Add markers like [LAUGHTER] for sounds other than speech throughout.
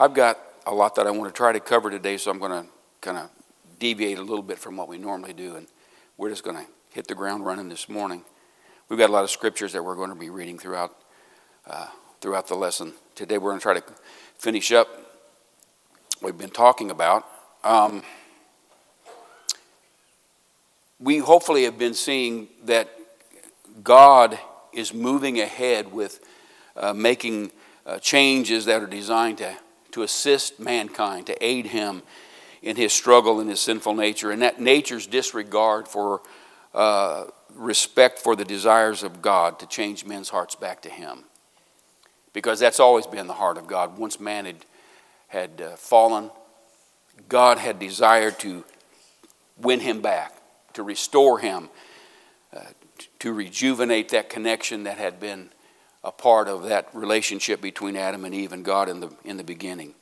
I've got a lot that I want to try to cover today, so I'm going to kind of deviate a little bit from what we normally do, and we're just going to hit the ground running this morning. We've got a lot of scriptures that we're going to be reading throughout uh, throughout the lesson. Today, we're going to try to finish up what we've been talking about. Um, we hopefully have been seeing that God is moving ahead with uh, making uh, changes that are designed to, to assist mankind, to aid him in his struggle in his sinful nature, and that nature's disregard for uh, respect for the desires of God to change men's hearts back to him. Because that's always been the heart of God. Once man had, had uh, fallen, God had desired to win him back, to restore him, uh, to rejuvenate that connection that had been a part of that relationship between Adam and Eve and God in the, in the beginning.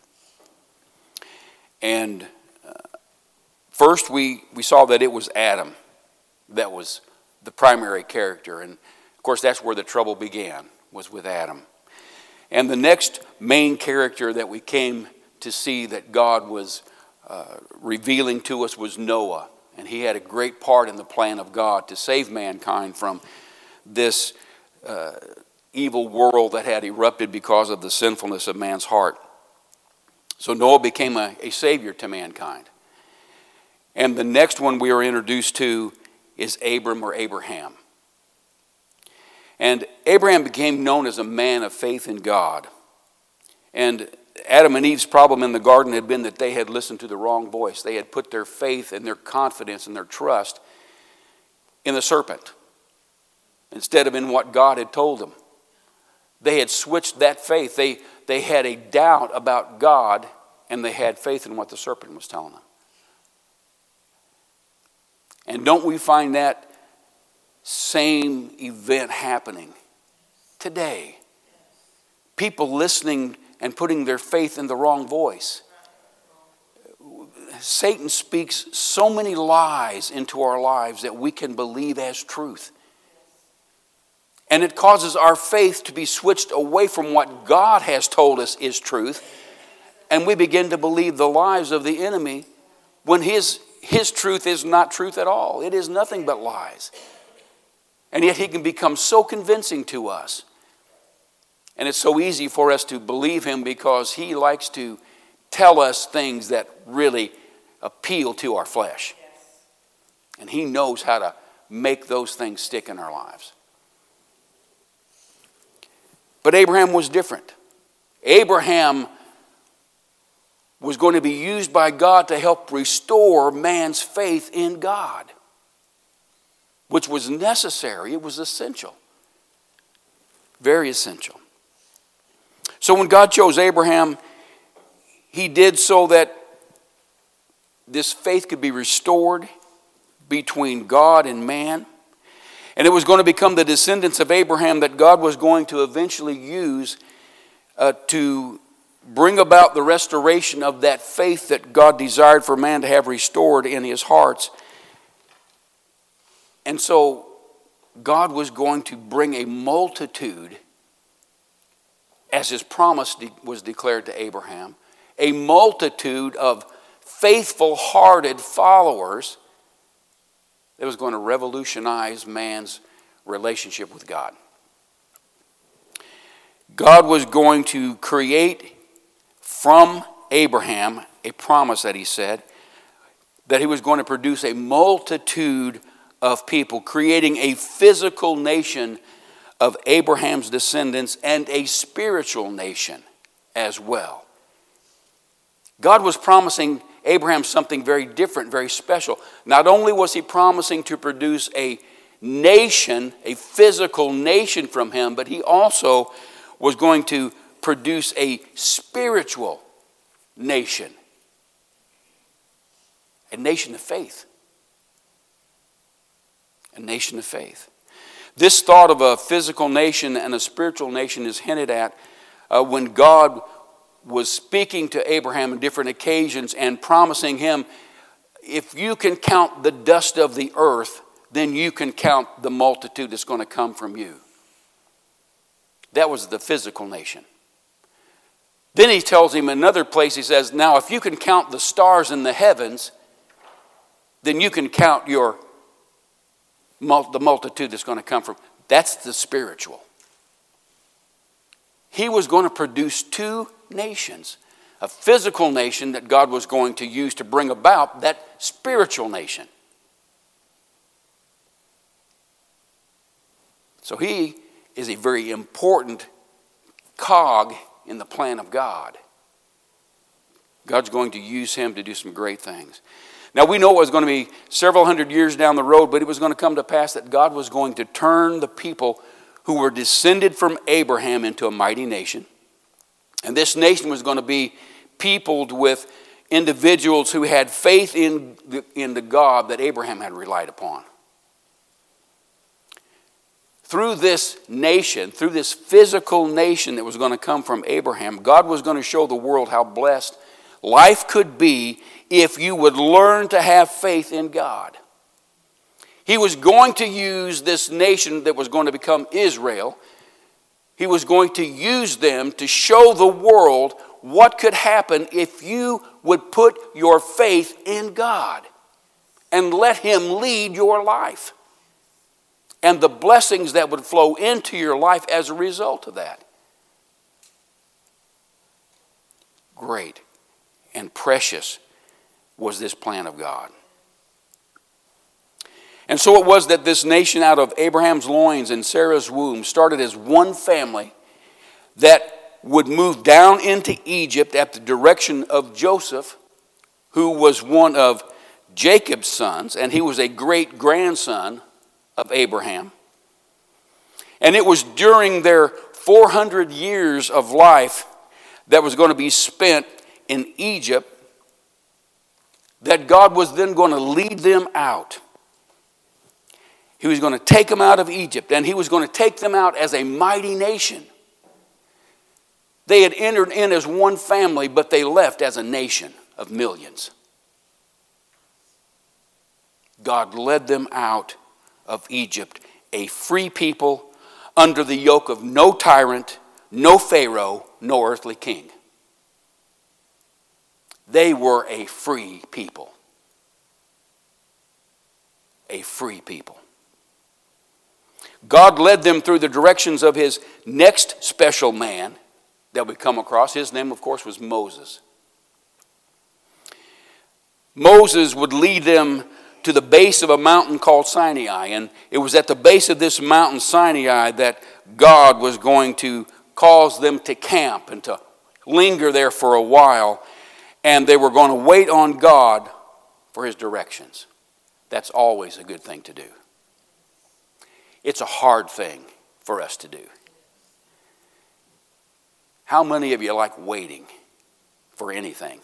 And uh, first, we, we saw that it was Adam that was the primary character. And of course, that's where the trouble began, was with Adam. And the next main character that we came to see that God was uh, revealing to us was Noah. And he had a great part in the plan of God to save mankind from this uh, evil world that had erupted because of the sinfulness of man's heart. So Noah became a, a savior to mankind. And the next one we are introduced to is Abram or Abraham. And Abraham became known as a man of faith in God. And Adam and Eve's problem in the garden had been that they had listened to the wrong voice. They had put their faith and their confidence and their trust in the serpent instead of in what God had told them. They had switched that faith. They, they had a doubt about God, and they had faith in what the serpent was telling them. And don't we find that same event happening today? People listening and putting their faith in the wrong voice. Satan speaks so many lies into our lives that we can believe as truth. And it causes our faith to be switched away from what God has told us is truth. And we begin to believe the lies of the enemy when his, his truth is not truth at all. It is nothing but lies. And yet he can become so convincing to us. And it's so easy for us to believe him because he likes to tell us things that really appeal to our flesh. And he knows how to make those things stick in our lives. But Abraham was different. Abraham was going to be used by God to help restore man's faith in God, which was necessary, it was essential. Very essential. So when God chose Abraham, he did so that this faith could be restored between God and man. And it was going to become the descendants of Abraham that God was going to eventually use uh, to bring about the restoration of that faith that God desired for man to have restored in his hearts. And so God was going to bring a multitude, as his promise de- was declared to Abraham, a multitude of faithful hearted followers that was going to revolutionize man's relationship with God. God was going to create from Abraham a promise that he said that he was going to produce a multitude of people, creating a physical nation of Abraham's descendants and a spiritual nation as well. God was promising Abraham something very different, very special. Not only was he promising to produce a nation, a physical nation from him, but he also was going to produce a spiritual nation, a nation of faith. A nation of faith. This thought of a physical nation and a spiritual nation is hinted at uh, when God was speaking to Abraham on different occasions and promising him, if you can count the dust of the earth, then you can count the multitude that's going to come from you. That was the physical nation. Then he tells him another place, he says, Now, if you can count the stars in the heavens, then you can count your the multitude that's going to come from. That's the spiritual. He was going to produce two nations a physical nation that God was going to use to bring about that spiritual nation. So he is a very important cog in the plan of God. God's going to use him to do some great things. Now, we know it was going to be several hundred years down the road, but it was going to come to pass that God was going to turn the people who were descended from Abraham into a mighty nation. And this nation was going to be peopled with individuals who had faith in the, in the God that Abraham had relied upon. Through this nation, through this physical nation that was going to come from Abraham, God was going to show the world how blessed life could be if you would learn to have faith in God. He was going to use this nation that was going to become Israel, he was going to use them to show the world what could happen if you would put your faith in God and let Him lead your life and the blessings that would flow into your life as a result of that. Great and precious was this plan of God. And so it was that this nation out of Abraham's loins and Sarah's womb started as one family that would move down into Egypt at the direction of Joseph, who was one of Jacob's sons, and he was a great grandson of Abraham. And it was during their 400 years of life that was going to be spent in Egypt that God was then going to lead them out. He was going to take them out of Egypt, and He was going to take them out as a mighty nation. They had entered in as one family, but they left as a nation of millions. God led them out of Egypt, a free people under the yoke of no tyrant, no Pharaoh, no earthly king. They were a free people. A free people. God led them through the directions of his next special man that we come across. His name, of course, was Moses. Moses would lead them to the base of a mountain called Sinai. And it was at the base of this mountain, Sinai, that God was going to cause them to camp and to linger there for a while and they were going to wait on God for his directions. That's always a good thing to do. It's a hard thing for us to do. How many of you like waiting for anything?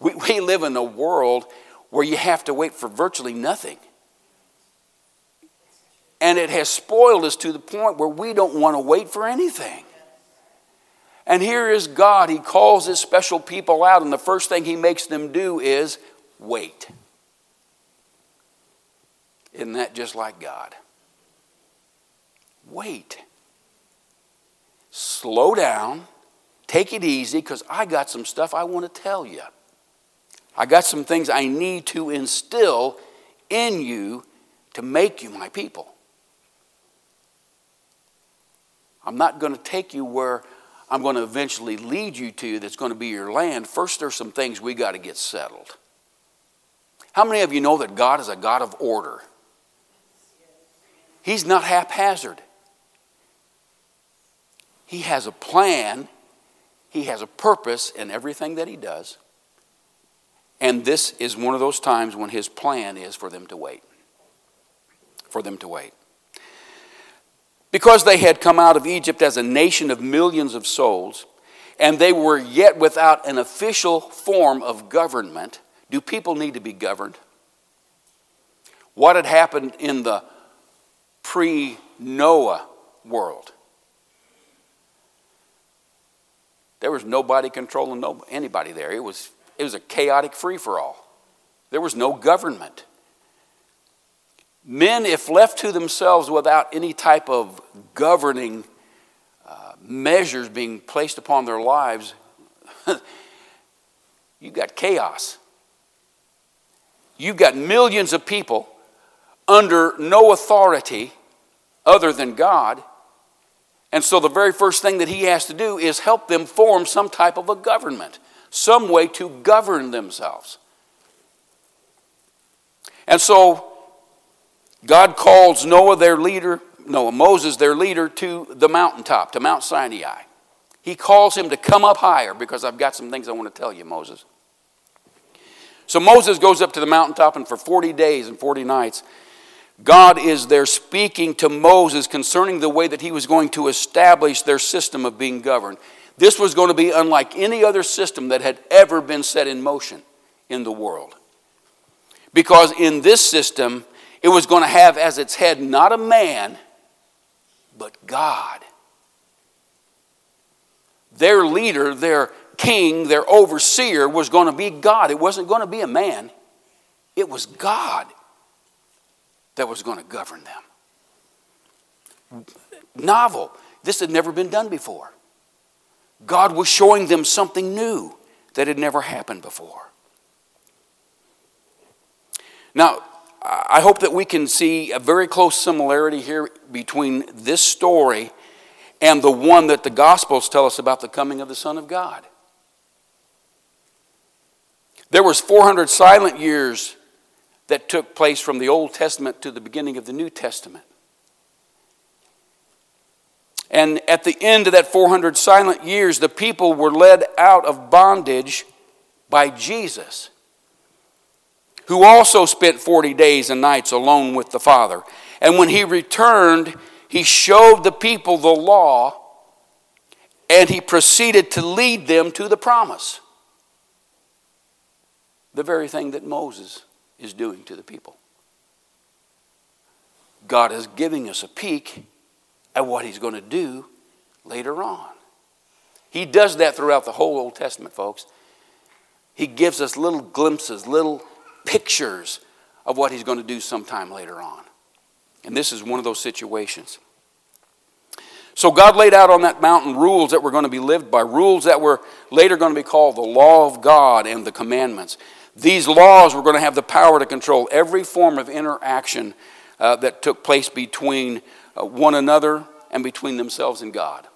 We, we live in a world where you have to wait for virtually nothing. And it has spoiled us to the point where we don't want to wait for anything. And here is God. He calls his special people out, and the first thing he makes them do is wait. Isn't that just like God? Wait. Slow down. Take it easy because I got some stuff I want to tell you. I got some things I need to instill in you to make you my people. I'm not going to take you where I'm going to eventually lead you to that's going to be your land, first there's some things we got to get settled. How many of you know that God is a God of order? He's not haphazard. He has a plan, He has a purpose in everything that He does. And this is one of those times when His plan is for them to wait. For them to wait. Because they had come out of Egypt as a nation of millions of souls, and they were yet without an official form of government, do people need to be governed? What had happened in the pre Noah world? There was nobody controlling anybody there. It was, it was a chaotic free for all. There was no government. Men, if left to themselves without any type of governing uh, measures being placed upon their lives, [LAUGHS] you got chaos. You've got millions of people under no authority other than God. And so the very first thing that he has to do is help them form some type of a government, some way to govern themselves. And so God calls Noah their leader, Noah, Moses their leader to the mountaintop, to Mount Sinai. He calls him to come up higher because I've got some things I want to tell you, Moses. So Moses goes up to the mountaintop, and for 40 days and 40 nights, God is there speaking to Moses concerning the way that he was going to establish their system of being governed. This was going to be unlike any other system that had ever been set in motion in the world. Because in this system, it was going to have as its head not a man, but God. Their leader, their king, their overseer was going to be God. It wasn't going to be a man, it was God that was going to govern them. Novel. This had never been done before. God was showing them something new that had never happened before. Now, I hope that we can see a very close similarity here between this story and the one that the Gospels tell us about the coming of the Son of God. There was 400 silent years that took place from the Old Testament to the beginning of the New Testament. And at the end of that 400 silent years, the people were led out of bondage by Jesus, who also spent 40 days and nights alone with the Father. And when he returned, he showed the people the law and he proceeded to lead them to the promise. The very thing that Moses is doing to the people. God is giving us a peek at what He's going to do later on. He does that throughout the whole Old Testament, folks. He gives us little glimpses, little pictures of what He's going to do sometime later on. And this is one of those situations. So God laid out on that mountain rules that were going to be lived by, rules that were later going to be called the law of God and the commandments. These laws were going to have the power to control every form of interaction uh, that took place between uh, one another and between themselves and God.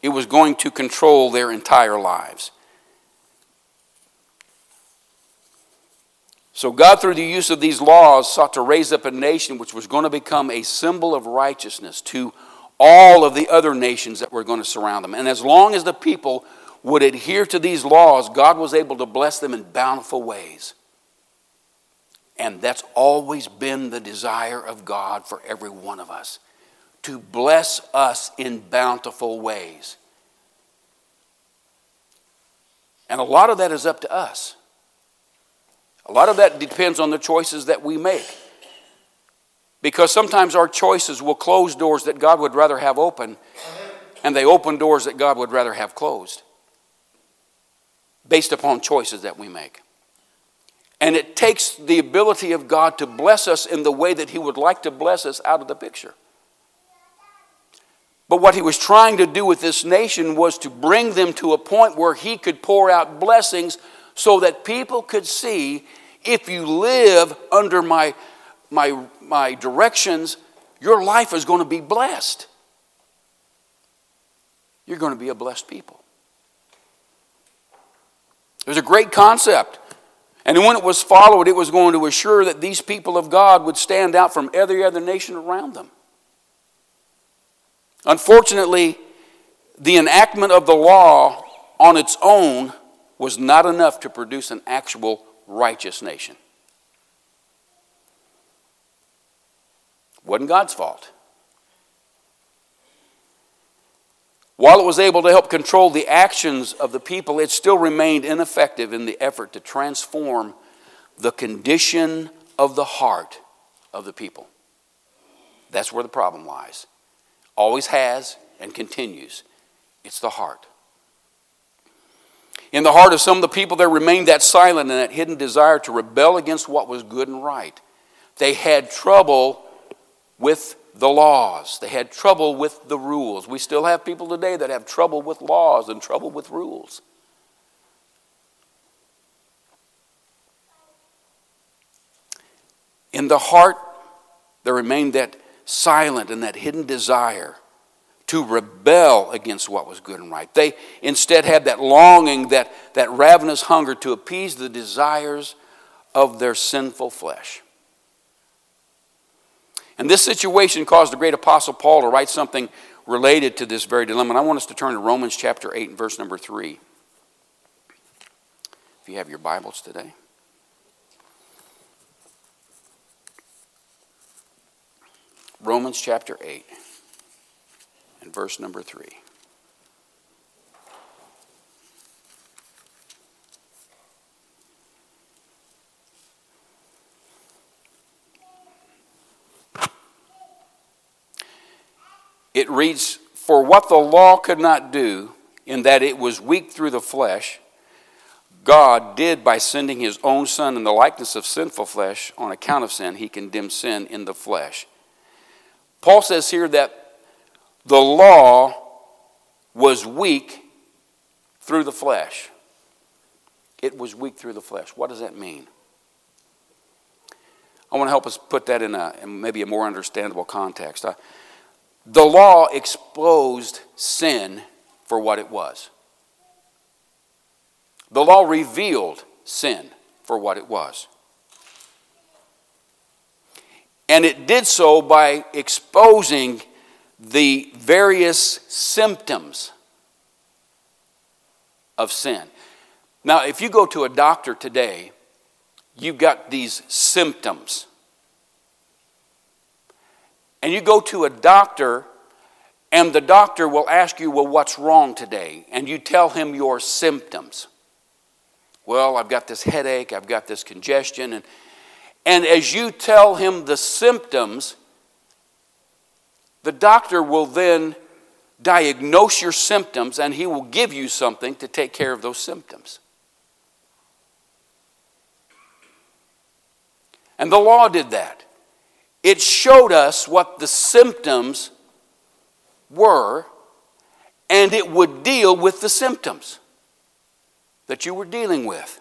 It was going to control their entire lives. So, God, through the use of these laws, sought to raise up a nation which was going to become a symbol of righteousness to all of the other nations that were going to surround them. And as long as the people would adhere to these laws, God was able to bless them in bountiful ways. And that's always been the desire of God for every one of us to bless us in bountiful ways. And a lot of that is up to us. A lot of that depends on the choices that we make. Because sometimes our choices will close doors that God would rather have open, and they open doors that God would rather have closed based upon choices that we make. And it takes the ability of God to bless us in the way that He would like to bless us out of the picture. But what He was trying to do with this nation was to bring them to a point where He could pour out blessings so that people could see if you live under my, my, my directions, your life is going to be blessed. You're going to be a blessed people. It was a great concept. And when it was followed, it was going to assure that these people of God would stand out from every other nation around them. Unfortunately, the enactment of the law on its own was not enough to produce an actual righteous nation. Wasn't God's fault. While it was able to help control the actions of the people, it still remained ineffective in the effort to transform the condition of the heart of the people. That's where the problem lies. Always has and continues. It's the heart. In the heart of some of the people, there remained that silent and that hidden desire to rebel against what was good and right. They had trouble with the laws, they had trouble with the rules. We still have people today that have trouble with laws and trouble with rules. In the heart, there remained that silent and that hidden desire to rebel against what was good and right. They instead had that longing, that, that ravenous hunger to appease the desires of their sinful flesh. And this situation caused the great apostle Paul to write something related to this very dilemma. And I want us to turn to Romans chapter 8 and verse number 3. If you have your Bibles today. Romans chapter 8 and verse number 3. It reads, For what the law could not do, in that it was weak through the flesh, God did by sending his own Son in the likeness of sinful flesh on account of sin, he condemned sin in the flesh. Paul says here that the law was weak through the flesh. It was weak through the flesh. What does that mean? I want to help us put that in, a, in maybe a more understandable context. I, the law exposed sin for what it was. The law revealed sin for what it was. And it did so by exposing the various symptoms of sin. Now, if you go to a doctor today, you've got these symptoms. And you go to a doctor, and the doctor will ask you, Well, what's wrong today? And you tell him your symptoms. Well, I've got this headache, I've got this congestion, and and as you tell him the symptoms, the doctor will then diagnose your symptoms and he will give you something to take care of those symptoms. And the law did that. It showed us what the symptoms were, and it would deal with the symptoms that you were dealing with.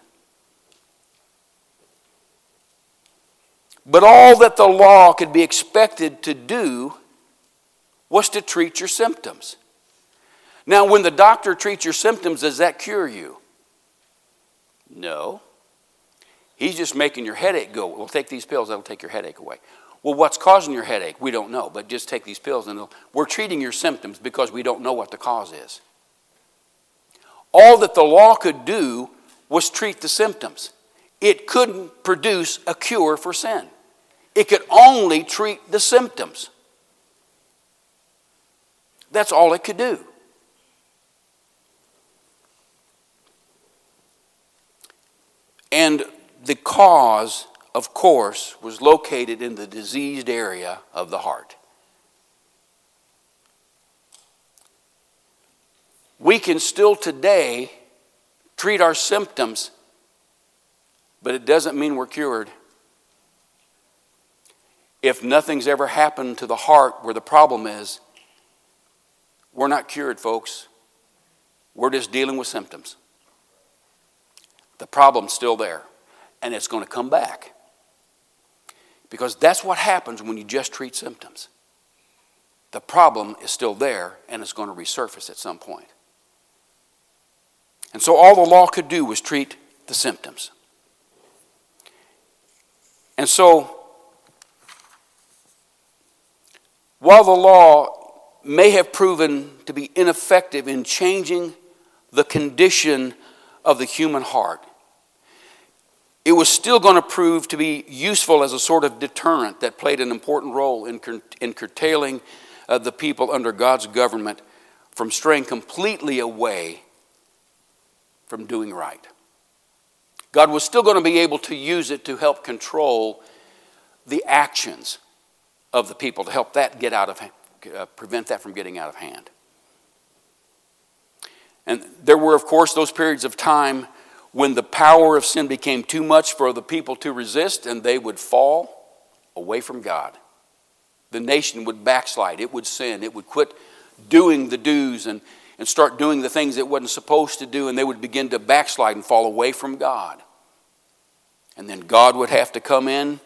But all that the law could be expected to do was to treat your symptoms. Now, when the doctor treats your symptoms, does that cure you? No. He's just making your headache go. Well, take these pills, that'll take your headache away. Well, what's causing your headache? We don't know, but just take these pills and we're treating your symptoms because we don't know what the cause is. All that the law could do was treat the symptoms. It couldn't produce a cure for sin. It could only treat the symptoms. That's all it could do. And the cause, of course, was located in the diseased area of the heart. We can still today treat our symptoms, but it doesn't mean we're cured if nothing's ever happened to the heart where the problem is, we're not cured, folks. We're just dealing with symptoms. The problem's still there, and it's going to come back. Because that's what happens when you just treat symptoms. The problem is still there, and it's going to resurface at some point. And so all the law could do was treat the symptoms. And so While the law may have proven to be ineffective in changing the condition of the human heart, it was still going to prove to be useful as a sort of deterrent that played an important role in, in curtailing uh, the people under God's government from straying completely away from doing right. God was still going to be able to use it to help control the actions of the people, to help that get out of uh, prevent that from getting out of hand. And there were, of course, those periods of time when the power of sin became too much for the people to resist and they would fall away from God. The nation would backslide, it would sin, it would quit doing the do's and, and start doing the things it wasn't supposed to do, and they would begin to backslide and fall away from God. And then God would have to come in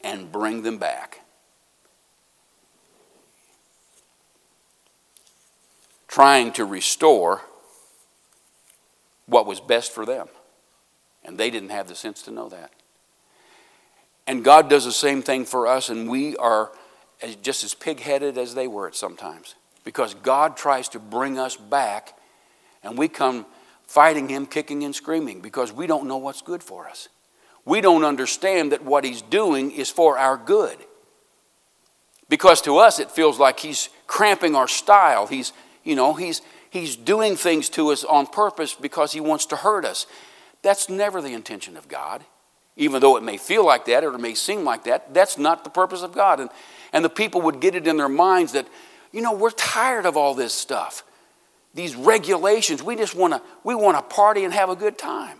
and bring them back. Trying to restore what was best for them. And they didn't have the sense to know that. And God does the same thing for us, and we are just as pig headed as they were at sometimes. Because God tries to bring us back, and we come fighting Him, kicking and screaming, because we don't know what's good for us. We don't understand that what He's doing is for our good. Because to us, it feels like He's cramping our style. He's, you know, He's, he's doing things to us on purpose because He wants to hurt us. That's never the intention of God. Even though it may feel like that or it may seem like that, that's not the purpose of God. And, and the people would get it in their minds that, you know, we're tired of all this stuff. These regulations, we just want to we want to party and have a good time.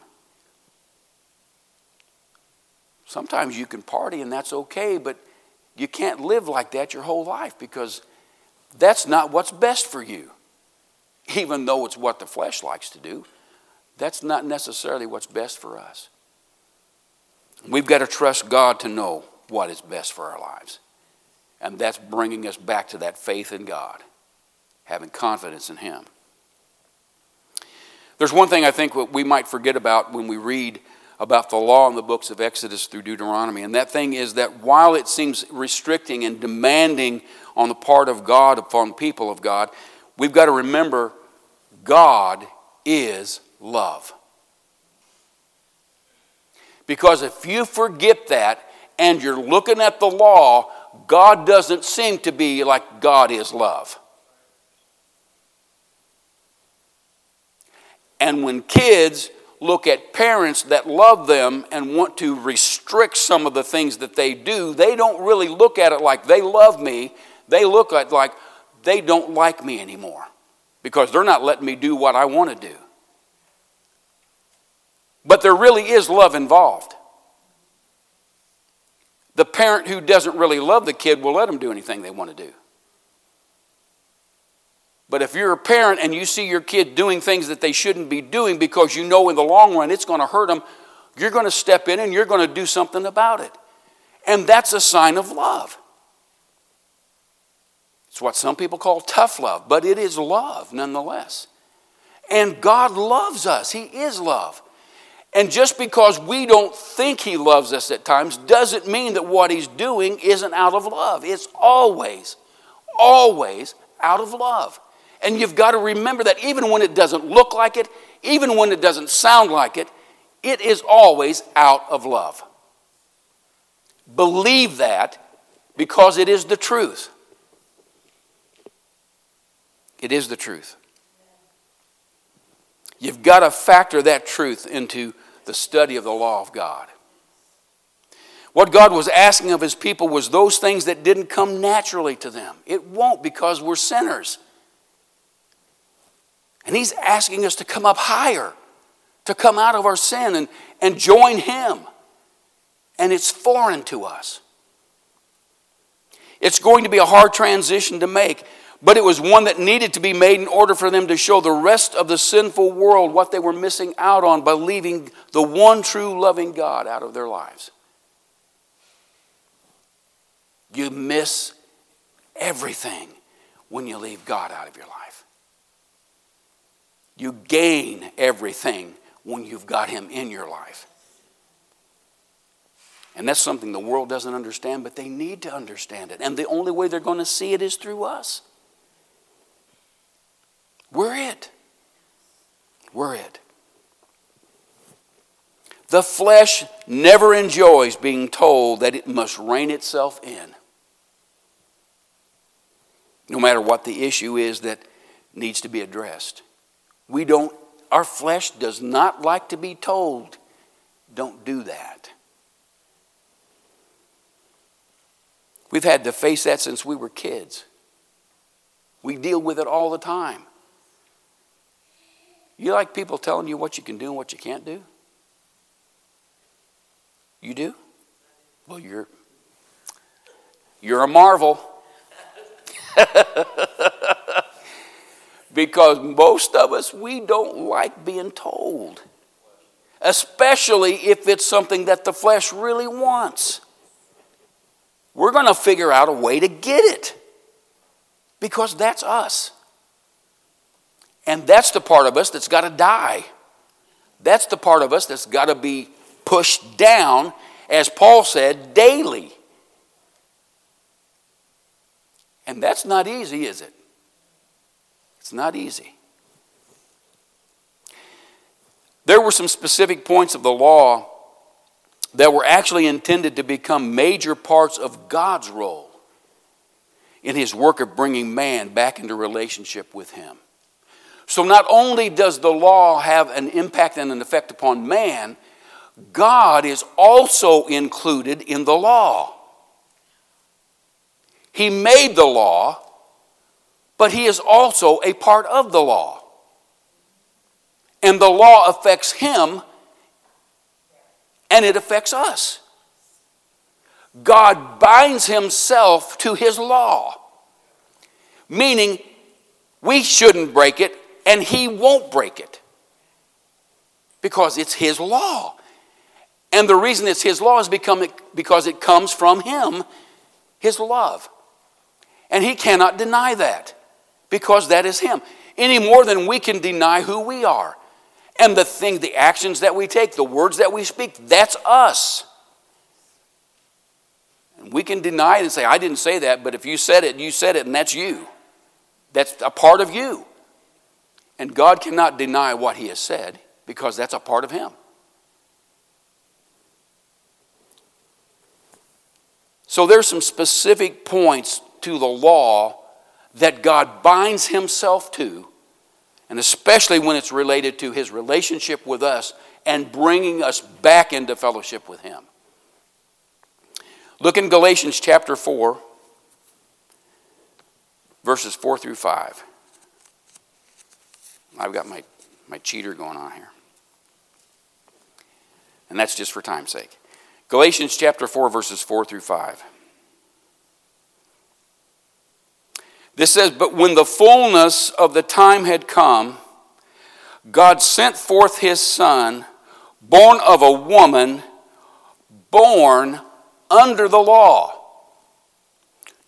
Sometimes you can party and that's okay, but you can't live like that your whole life because that's not what's best for you. Even though it's what the flesh likes to do, that's not necessarily what's best for us. We've got to trust God to know what is best for our lives. And that's bringing us back to that faith in God, having confidence in Him. There's one thing I think we might forget about when we read about the law in the books of Exodus through Deuteronomy, and that thing is that while it seems restricting and demanding on the part of God upon people of God, we've got to remember God is love. Because if you forget that and you're looking at the law, God doesn't seem to be like God is love. And when kids look at parents that love them and want to restrict some of the things that they do, they don't really look at it like they love me. They look at like they don't like me anymore because they're not letting me do what I want to do. But there really is love involved. The parent who doesn't really love the kid will let them do anything they want to do. But if you're a parent and you see your kid doing things that they shouldn't be doing because you know in the long run it's going to hurt them, you're going to step in and you're going to do something about it. And that's a sign of love. It's what some people call tough love, but it is love nonetheless. And God loves us, He is love. And just because we don't think He loves us at times doesn't mean that what He's doing isn't out of love. It's always, always out of love. And you've got to remember that even when it doesn't look like it, even when it doesn't sound like it, it is always out of love. Believe that because it is the truth. It is the truth. You've got to factor that truth into the study of the law of God. What God was asking of his people was those things that didn't come naturally to them. It won't because we're sinners. And he's asking us to come up higher, to come out of our sin and, and join him. And it's foreign to us. It's going to be a hard transition to make but it was one that needed to be made in order for them to show the rest of the sinful world what they were missing out on by leaving the one true loving God out of their lives. You miss everything when you leave God out of your life. You gain everything when you've got Him in your life. And that's something the world doesn't understand, but they need to understand it. And the only way they're going to see it is through us. We're it. We're it. The flesh never enjoys being told that it must rein itself in. No matter what the issue is that needs to be addressed. We don't, our flesh does not like to be told, don't do that. We've had to face that since we were kids. We deal with it all the time. You like people telling you what you can do and what you can't do? You do? Well, you're you're a marvel. [LAUGHS] because most of us we don't like being told. Especially if it's something that the flesh really wants. We're going to figure out a way to get it. Because that's us. And that's the part of us that's got to die. That's the part of us that's got to be pushed down, as Paul said, daily. And that's not easy, is it? It's not easy. There were some specific points of the law that were actually intended to become major parts of God's role in his work of bringing man back into relationship with him. So, not only does the law have an impact and an effect upon man, God is also included in the law. He made the law, but He is also a part of the law. And the law affects Him, and it affects us. God binds Himself to His law, meaning we shouldn't break it, and he won't break it because it's his law. And the reason it's his law is because it comes from him, his love. And he cannot deny that because that is him. Any more than we can deny who we are. And the thing, the actions that we take, the words that we speak, that's us. And we can deny it and say, I didn't say that, but if you said it, you said it, and that's you. That's a part of you. And God cannot deny what He has said because that's a part of Him. So there's some specific points to the law that God binds Himself to, and especially when it's related to His relationship with us and bringing us back into fellowship with Him. Look in Galatians chapter 4, verses 4 through 5. I've got my, my cheater going on here. And that's just for time's sake. Galatians chapter 4, verses 4 through 5. This says, But when the fullness of the time had come, God sent forth his Son, born of a woman, born under the law,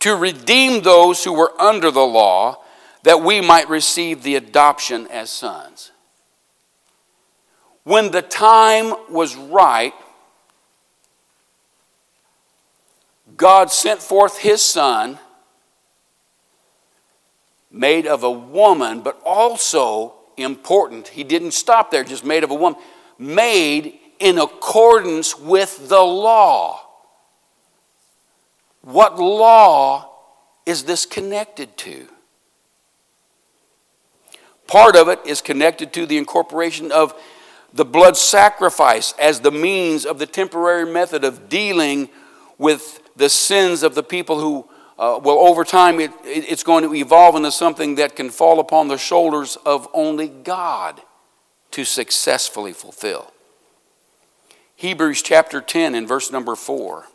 to redeem those who were under the law that we might receive the adoption as sons. When the time was right, God sent forth his son, made of a woman, but also important. He didn't stop there, just made of a woman, made in accordance with the law. What law is this connected to? Part of it is connected to the incorporation of the blood sacrifice as the means of the temporary method of dealing with the sins of the people who, uh, well, over time, it, it's going to evolve into something that can fall upon the shoulders of only God to successfully fulfill. Hebrews chapter 10 and verse number 4.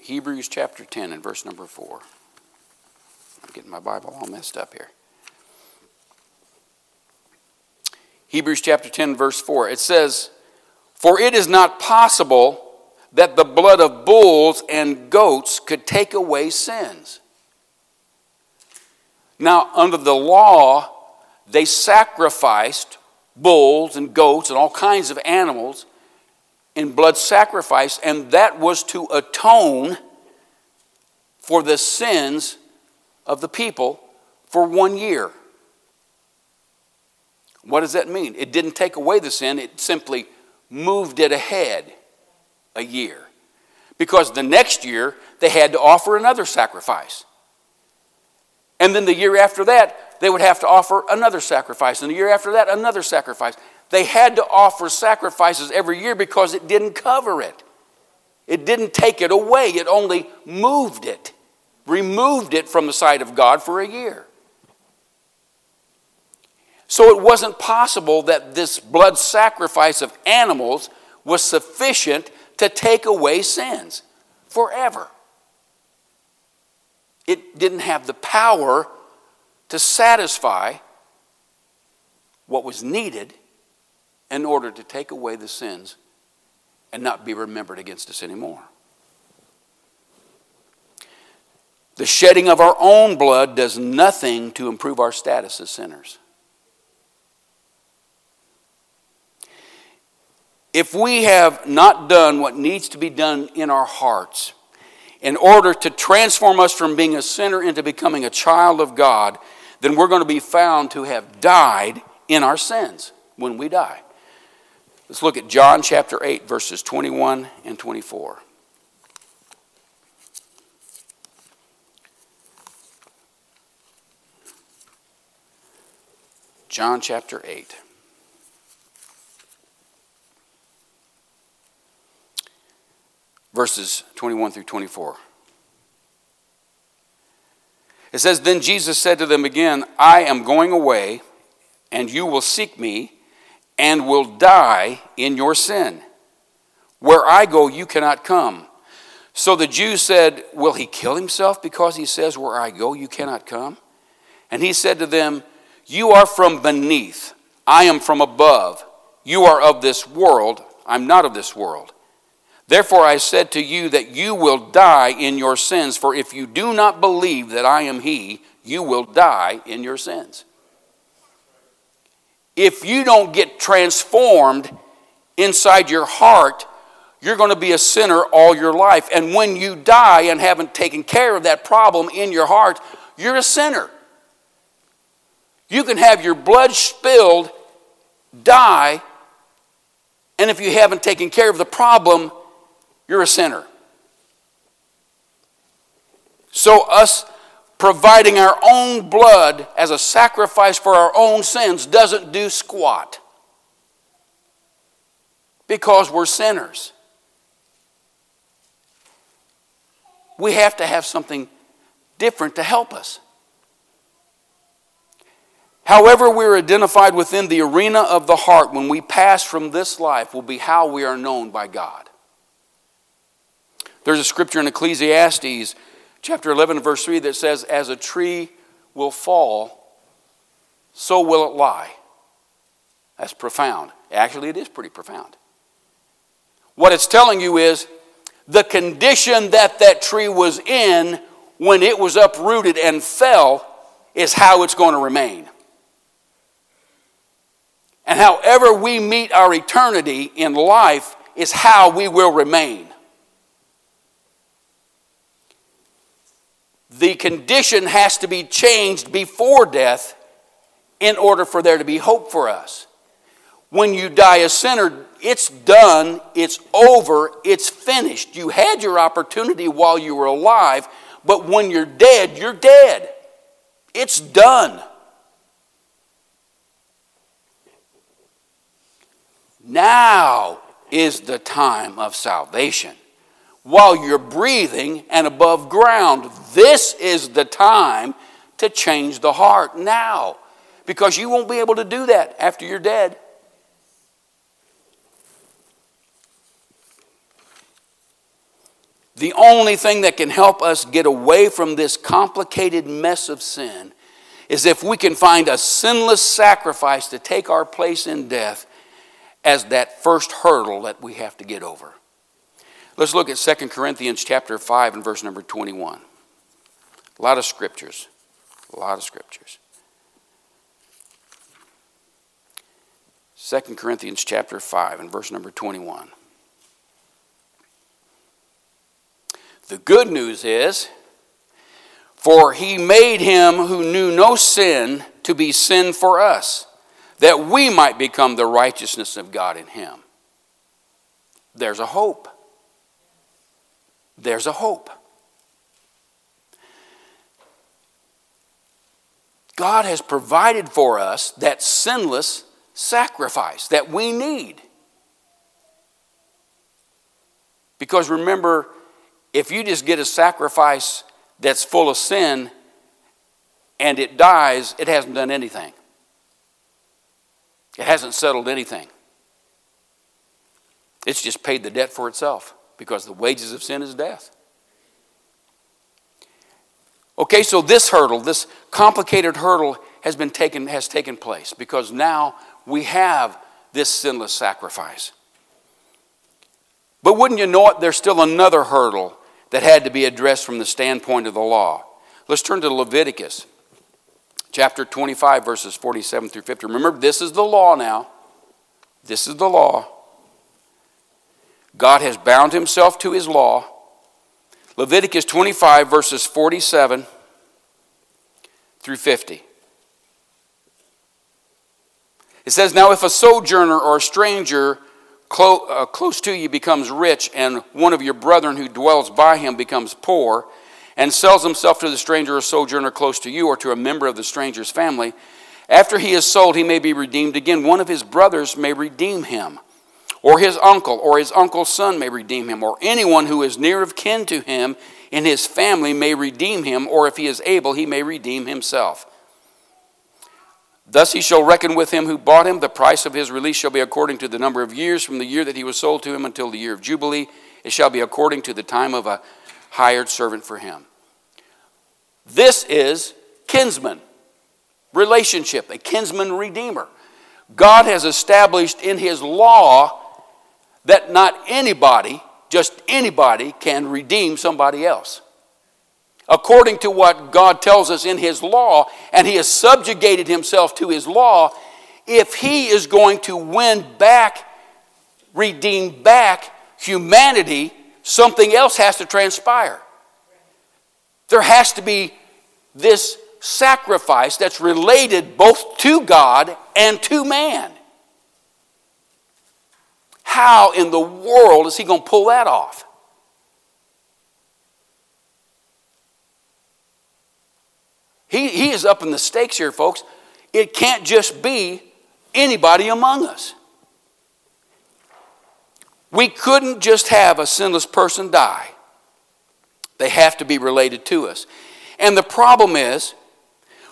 Hebrews chapter 10 and verse number 4. I'm getting my Bible all messed up here. Hebrews chapter 10, verse 4. It says, For it is not possible that the blood of bulls and goats could take away sins. Now, under the law, they sacrificed bulls and goats and all kinds of animals in blood sacrifice, and that was to atone for the sins of the people for one year. What does that mean? It didn't take away the sin, it simply moved it ahead a year. Because the next year, they had to offer another sacrifice. And then the year after that, they would have to offer another sacrifice. And the year after that, another sacrifice. They had to offer sacrifices every year because it didn't cover it. It didn't take it away, it only moved it, removed it from the sight of God for a year. So it wasn't possible that this blood sacrifice of animals was sufficient to take away sins forever. It didn't have the power to satisfy what was needed in order to take away the sins and not be remembered against us anymore. The shedding of our own blood does nothing to improve our status as sinners. If we have not done what needs to be done in our hearts in order to transform us from being a sinner into becoming a child of God, then we're going to be found to have died in our sins when we die. Let's look at John chapter 8, verses 21 and 24. John chapter 8. Verses 21 through 24. It says, Then Jesus said to them again, I am going away, and you will seek me and will die in your sin. Where I go, you cannot come. So the Jews said, Will he kill himself because he says, Where I go, you cannot come? And he said to them, You are from beneath, I am from above. You are of this world, I'm not of this world. Therefore I said to you that you will die in your sins, for if you do not believe that I am he, you will die in your sins if you don't get transformed inside your heart, you're going to be a sinner all your life. And when you die and haven't taken care of that problem in your heart, you're a sinner. You can have your blood spilled, die, and if you haven't taken care of the problem, you're a sinner. So, us providing our own blood as a sacrifice for our own sins doesn't do squat because we're sinners. We have to have something different to help us. However, we're identified within the arena of the heart when we pass from this life will be how we are known by God. There's a scripture in Ecclesiastes chapter 11, verse 3, that says, As a tree will fall, so will it lie. That's profound. Actually, it is pretty profound. What it's telling you is the condition that that tree was in when it was uprooted and fell is how it's going to remain. And however we meet our eternity in life is how we will remain. the condition has to be changed before death in order for there to be hope for us. When you die a sinner, it's done, it's over, it's finished. You had your opportunity while you were alive, but when you're dead, you're dead. It's done. Now is the time of salvation while you're breathing and above ground. This is the time to change the heart now because you won't be able to do that after you're dead. The only thing that can help us get away from this complicated mess of sin is if we can find a sinless sacrifice to take our place in death as that first hurdle that we have to get over. Let's look at 2 Corinthians chapter 5 and verse number 21. A lot of scriptures. A lot of scriptures. 2 Corinthians chapter 5 and verse number 21. The good news is, for he made him who knew no sin to be sin for us, that we might become the righteousness of God in him. There's a hope there's a hope. God has provided for us that sinless sacrifice that we need. Because remember, if you just get a sacrifice that's full of sin and it dies, it hasn't done anything. It hasn't settled anything. It's just paid the debt for itself because the wages of sin is death. Okay, so this hurdle, this complicated hurdle has been taken has taken place because now we have this sinless sacrifice. But wouldn't you know it, there's still another hurdle that had to be addressed from the standpoint of the law. Let's turn to Leviticus chapter 25, verses 47 through 50. Remember, this is the law now. This is the law. God has bound himself to his law. Leviticus 25, verses 47 through 50. It says, Now if a sojourner or a stranger uh, close to you becomes rich, and one of your brethren who dwells by him becomes poor, and sells himself to the stranger or sojourner close to you, or to a member of the stranger's family, after he is sold, he may be redeemed again. One of his brothers may redeem him, or his uncle, or his uncle's son may redeem him, or anyone who is near of kin to him in his family may redeem him, or if he is able, he may redeem himself. Thus he shall reckon with him who bought him. The price of his release shall be according to the number of years from the year that he was sold to him until the year of Jubilee. It shall be according to the time of a hired servant for him. This is kinsman relationship, a kinsman redeemer. God has established in his law that not anybody, just anybody, can redeem somebody else according to what God tells us in His law, and He has subjugated Himself to His law, if He is going to win back, redeem back humanity, something else has to transpire. There has to be this sacrifice that's related both to God and to man. How in the world is he going to pull that off? He, he is up in the stakes here, folks. It can't just be anybody among us. We couldn't just have a sinless person die, they have to be related to us. And the problem is,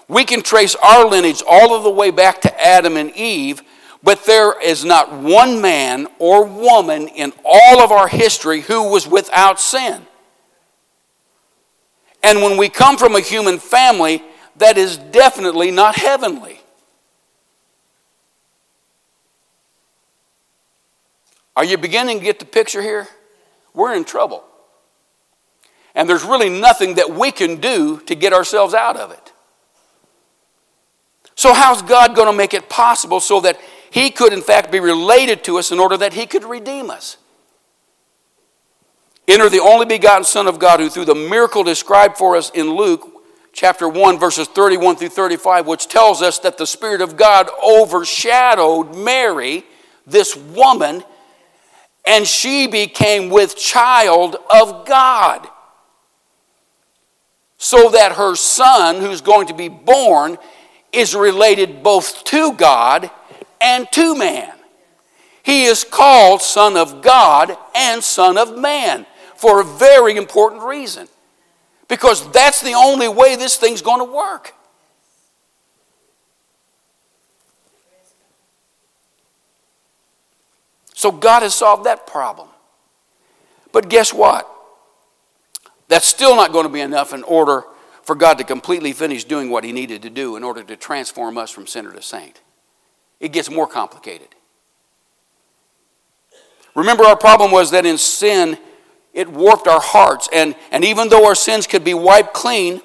we can trace our lineage all of the way back to Adam and Eve, but there is not one man or woman in all of our history who was without sin. And when we come from a human family, that is definitely not heavenly. Are you beginning to get the picture here? We're in trouble. And there's really nothing that we can do to get ourselves out of it. So, how's God going to make it possible so that He could, in fact, be related to us in order that He could redeem us? Enter the only begotten Son of God, who through the miracle described for us in Luke chapter 1, verses 31 through 35, which tells us that the Spirit of God overshadowed Mary, this woman, and she became with child of God. So that her son, who's going to be born, is related both to God and to man. He is called Son of God and Son of Man for a very important reason. Because that's the only way this thing's going to work. So God has solved that problem. But guess what? That's still not going to be enough in order for God to completely finish doing what He needed to do in order to transform us from sinner to saint. It gets more complicated. Remember, our problem was that in sin, it warped our hearts. And, and even though our sins could be wiped clean,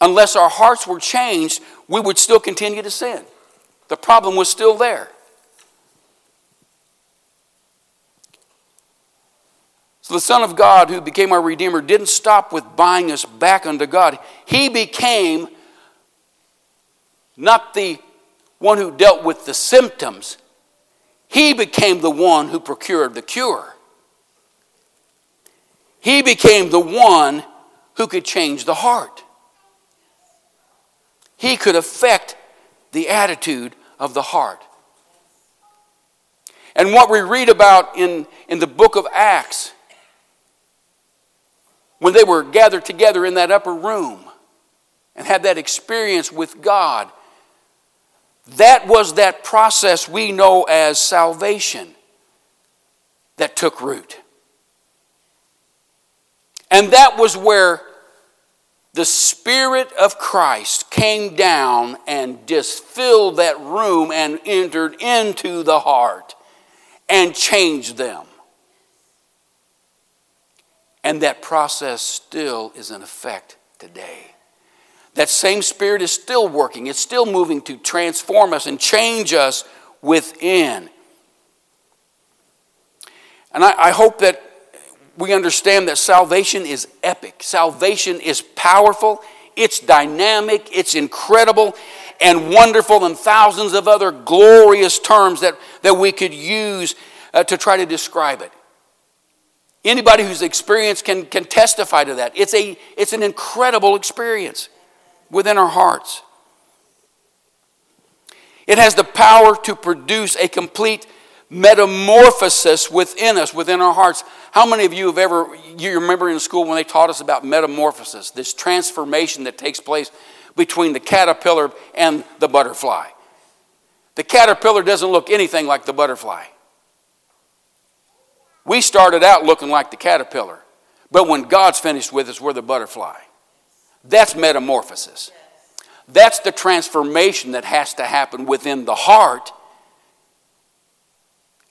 unless our hearts were changed, we would still continue to sin. The problem was still there. So the Son of God, who became our Redeemer, didn't stop with buying us back unto God. He became not the one who dealt with the symptoms, he became the one who procured the cure. He became the one who could change the heart. He could affect the attitude of the heart. And what we read about in, in the book of Acts, when they were gathered together in that upper room and had that experience with God, that was that process we know as salvation that took root. And that was where the Spirit of Christ came down and just filled that room and entered into the heart and changed them. And that process still is in effect today. That same Spirit is still working, it's still moving to transform us and change us within. And I, I hope that we understand that salvation is epic, salvation is powerful, it's dynamic, it's incredible, and wonderful, and thousands of other glorious terms that, that we could use uh, to try to describe it. Anybody who's experienced can, can testify to that. It's, a, it's an incredible experience within our hearts. It has the power to produce a complete metamorphosis within us, within our hearts. How many of you have ever, you remember in school when they taught us about metamorphosis, this transformation that takes place between the caterpillar and the butterfly? The caterpillar doesn't look anything like the butterfly. We started out looking like the caterpillar, but when God's finished with us, we're the butterfly. That's metamorphosis. That's the transformation that has to happen within the heart.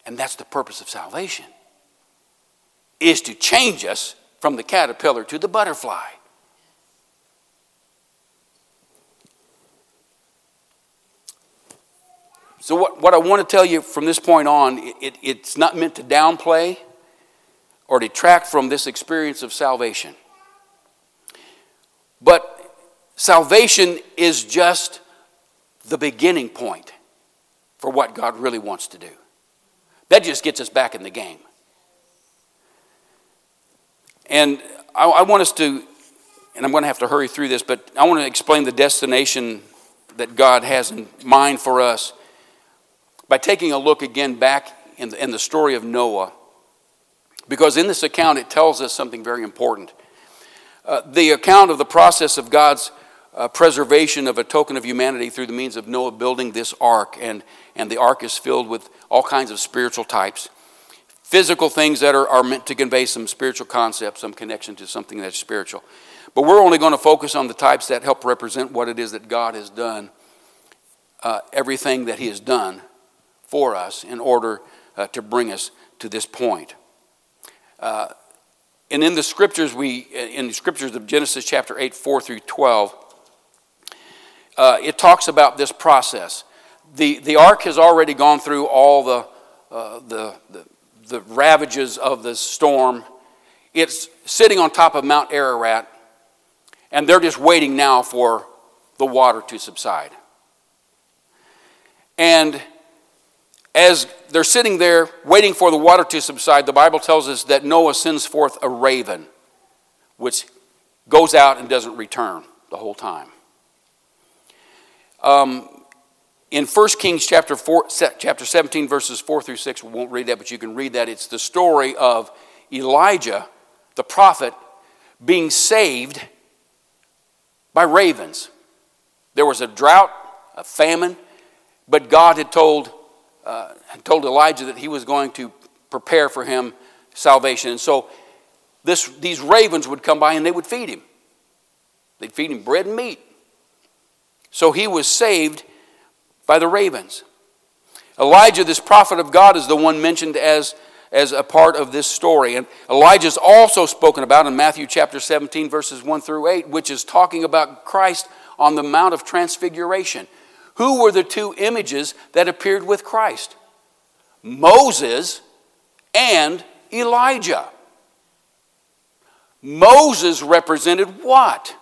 And that's the purpose of salvation. Is to change us from the caterpillar to the butterfly. So, what, what I want to tell you from this point on, it, it's not meant to downplay or detract from this experience of salvation. But salvation is just the beginning point for what God really wants to do. That just gets us back in the game. And I, I want us to, and I'm going to have to hurry through this, but I want to explain the destination that God has in mind for us by taking a look again back in the, in the story of Noah. Because in this account, it tells us something very important. Uh, the account of the process of God's uh, preservation of a token of humanity through the means of Noah building this ark, and, and the ark is filled with all kinds of spiritual types. Physical things that are, are meant to convey some spiritual concepts, some connection to something that's spiritual. But we're only going to focus on the types that help represent what it is that God has done, uh, everything that He has done for us in order uh, to bring us to this point. Uh, and in the scriptures, we in the scriptures of Genesis chapter 8, 4 through 12, uh, it talks about this process. The, the ark has already gone through all the, uh, the, the, the ravages of the storm. It's sitting on top of Mount Ararat, and they're just waiting now for the water to subside. And as they're sitting there waiting for the water to subside, the Bible tells us that Noah sends forth a raven, which goes out and doesn't return the whole time. Um, in 1 Kings chapter, 4, chapter 17, verses 4 through 6, we won't read that, but you can read that. It's the story of Elijah, the prophet, being saved by ravens. There was a drought, a famine, but God had told uh, told Elijah that he was going to prepare for him salvation. And so this, these ravens would come by and they would feed him. They'd feed him bread and meat. So he was saved by the ravens. Elijah, this prophet of God, is the one mentioned as, as a part of this story. And Elijah is also spoken about in Matthew chapter 17, verses 1 through 8, which is talking about Christ on the Mount of Transfiguration. Who were the two images that appeared with Christ? Moses and Elijah. Moses represented what?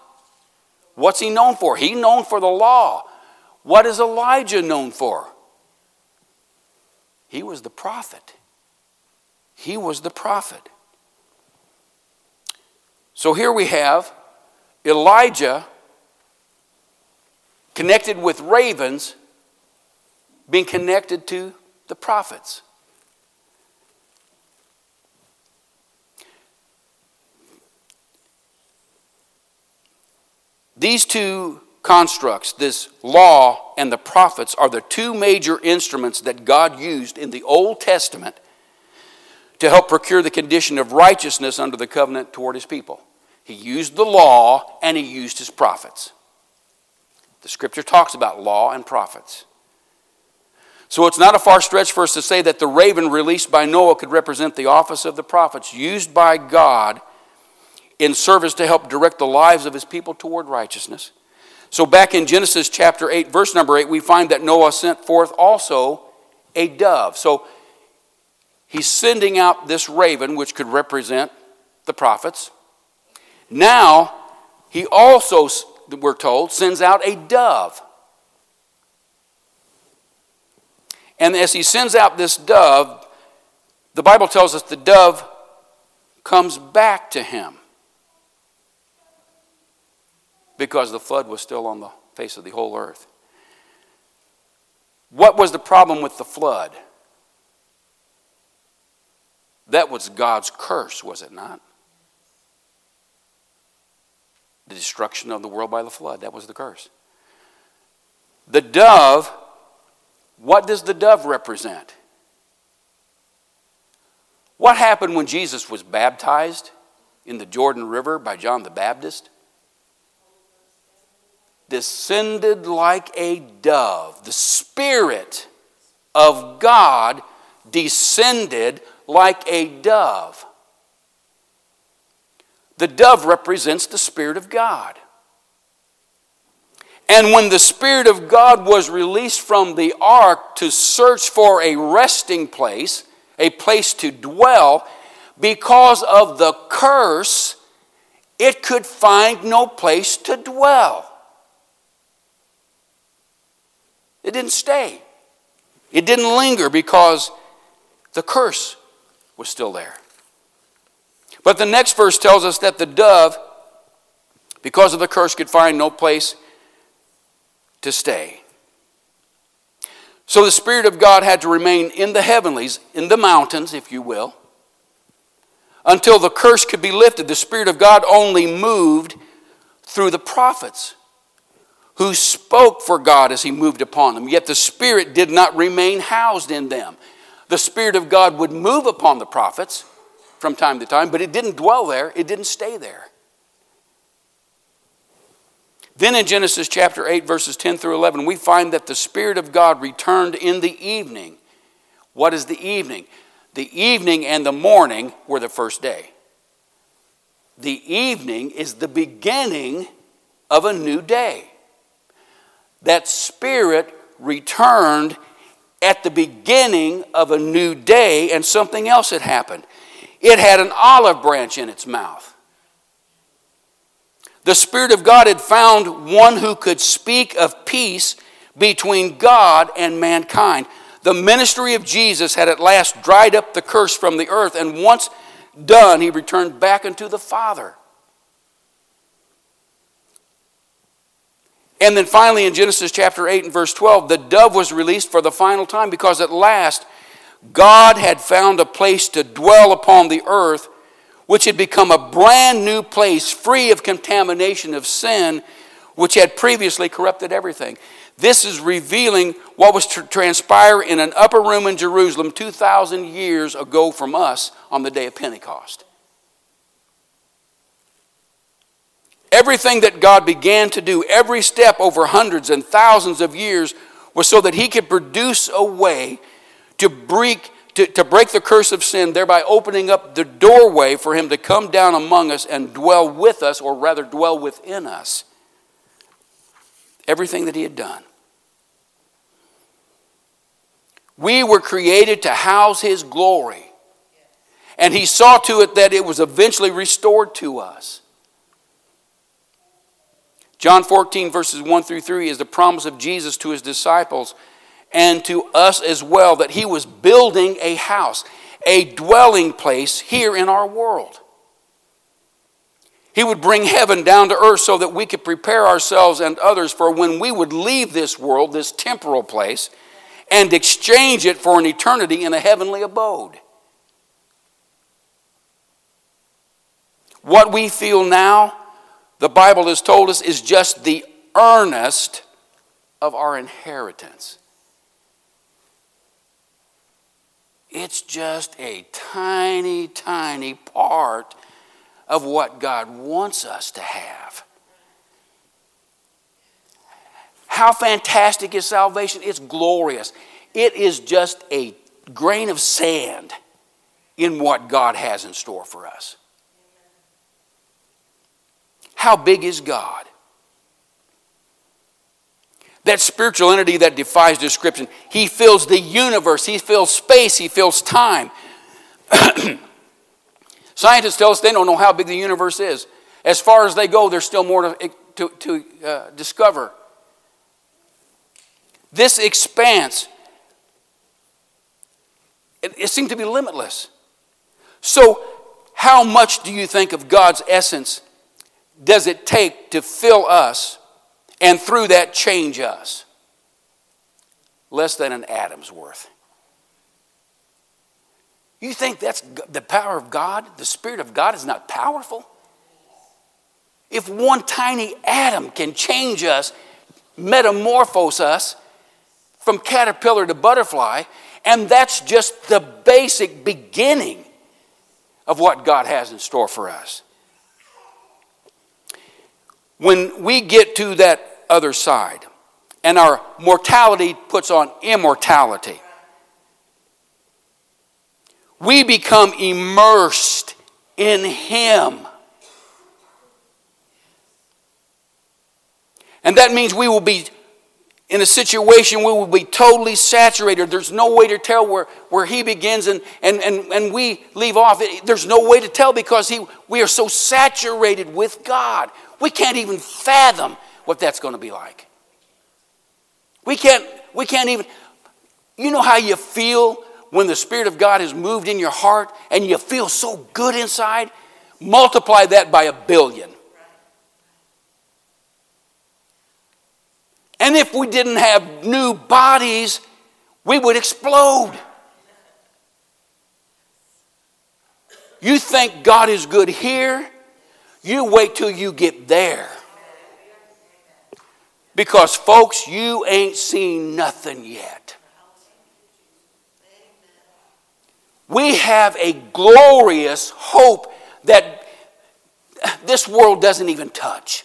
What's he known for? He known for the law. What is Elijah known for? He was the prophet. He was the prophet. So here we have Elijah connected with ravens being connected to the prophets. These two constructs, this law and the prophets, are the two major instruments that God used in the Old Testament to help procure the condition of righteousness under the covenant toward his people. He used the law and he used his prophets. The scripture talks about law and prophets. So it's not a far stretch for us to say that the raven released by Noah could represent the office of the prophets used by God in service to help direct the lives of his people toward righteousness. So, back in Genesis chapter 8, verse number 8, we find that Noah sent forth also a dove. So, he's sending out this raven, which could represent the prophets. Now, he also, we're told, sends out a dove. And as he sends out this dove, the Bible tells us the dove comes back to him because the flood was still on the face of the whole earth. What was the problem with the flood? That was God's curse, was it not? The destruction of the world by the flood. That was the curse. The dove, what does the dove represent? What happened when Jesus was baptized in the Jordan River by John the Baptist? descended like a dove. The Spirit of God descended like a dove. The dove represents the Spirit of God. And when the Spirit of God was released from the ark to search for a resting place, a place to dwell, because of the curse, it could find no place to dwell. It didn't stay, it didn't linger because the curse was still there. But the next verse tells us that the dove, because of the curse, could find no place to stay. So the Spirit of God had to remain in the heavenlies, in the mountains, if you will, until the curse could be lifted. The Spirit of God only moved through the prophets who spoke for God as he moved upon them. Yet the Spirit did not remain housed in them. The Spirit of God would move upon the prophets from time to time, but it didn't dwell there, it didn't stay there. Then in Genesis chapter 8, verses 10 through 11, we find that the Spirit of God returned in the evening. What is the evening? The evening and the morning were the first day. The evening is the beginning of a new day that Spirit returned at the beginning of a new day, and something else had happened. It had an olive branch in its mouth. The Spirit of God had found one who could speak of peace between God and mankind. The ministry of Jesus had at last dried up the curse from the earth, and once done, he returned back unto the Father. And then finally, in Genesis chapter 8 and verse 12, the dove was released for the final time because at last God had found a place to dwell upon the earth, which had become a brand new place free of contamination of sin, which had previously corrupted everything. This is revealing what was to transpire in an upper room in Jerusalem 2,000 years ago from us on the day of Pentecost. Everything that God began to do, every step over hundreds and thousands of years, was so that He could produce a way to break, to, to break the curse of sin, thereby opening up the doorway for Him to come down among us and dwell with us, or rather, dwell within us. Everything that He had done. We were created to house His glory. And He saw to it that it was eventually restored to us. John 14, verses 1 through 3, is the promise of Jesus to his disciples and to us as well that he was building a house, a dwelling place here in our world. He would bring heaven down to earth so that we could prepare ourselves and others for when we would leave this world, this temporal place, and exchange it for an eternity in a heavenly abode. What we feel now, the Bible has told us, is just the earnest of our inheritance. It's just a tiny, tiny part of what God wants us to have. How fantastic is salvation? It's glorious. It is just a grain of sand in what God has in store for us. How big is God? That spiritual entity that defies description. He fills the universe, He fills space, He fills time. [CLEARS THROAT] Scientists tell us they don't know how big the universe is. As far as they go, there's still more to, to, to uh, discover. This expanse, it, it seems to be limitless. So, how much do you think of God's essence does it take to fill us and through that change us? Less than an atom's worth. You think that's the power of God? The Spirit of God is not powerful? If one tiny atom can change us, metamorphose us from caterpillar to butterfly, and that's just the basic beginning of what God has in store for us. When we get to that other side, and our mortality puts on immortality, we become immersed in Him. And that means we will be in a situation where we will be totally saturated. There's no way to tell where, where He begins and, and, and, and we leave off. There's no way to tell because he, we are so saturated with God. We can't even fathom what that's going to be like. We can't, we can't even, you know how you feel when the Spirit of God has moved in your heart and you feel so good inside, multiply that by a billion. And if we didn't have new bodies, we would explode. You think God is good here? You wait till you get there. Because, folks, you ain't seen nothing yet. We have a glorious hope that this world doesn't even touch.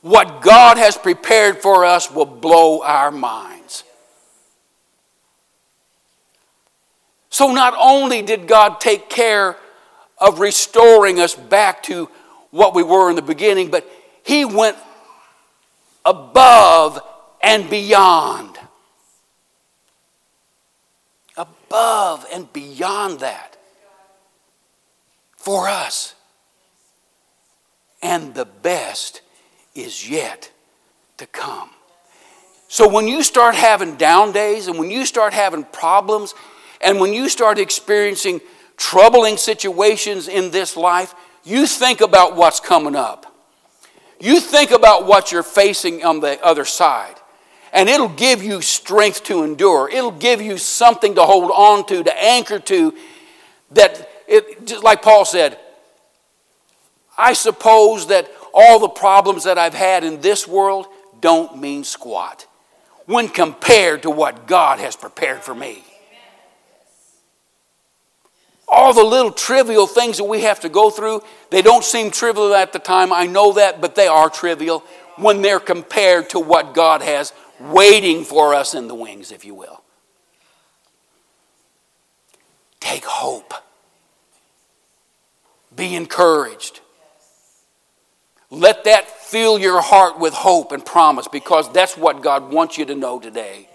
What God has prepared for us will blow our minds. So, not only did God take care of restoring us back to what we were in the beginning, but He went above and beyond above and beyond that for us. And the best is yet to come. So when you start having down days and when you start having problems and when you start experiencing troubling situations in this life, you think about what's coming up. You think about what you're facing on the other side and it'll give you strength to endure. It'll give you something to hold on to, to anchor to, that it, just like Paul said, I suppose that all the problems that I've had in this world don't mean squat when compared to what God has prepared for me. All the little trivial things that we have to go through, they don't seem trivial at the time. I know that, but they are trivial when they're compared to what God has waiting for us in the wings, if you will. Take hope. Be encouraged. Let that fill your heart with hope and promise because that's what God wants you to know today.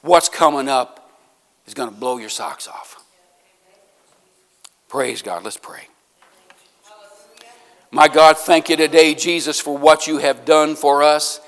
What's coming up is going to blow your socks off. Praise God. Let's pray. My God, thank you today, Jesus, for what you have done for us.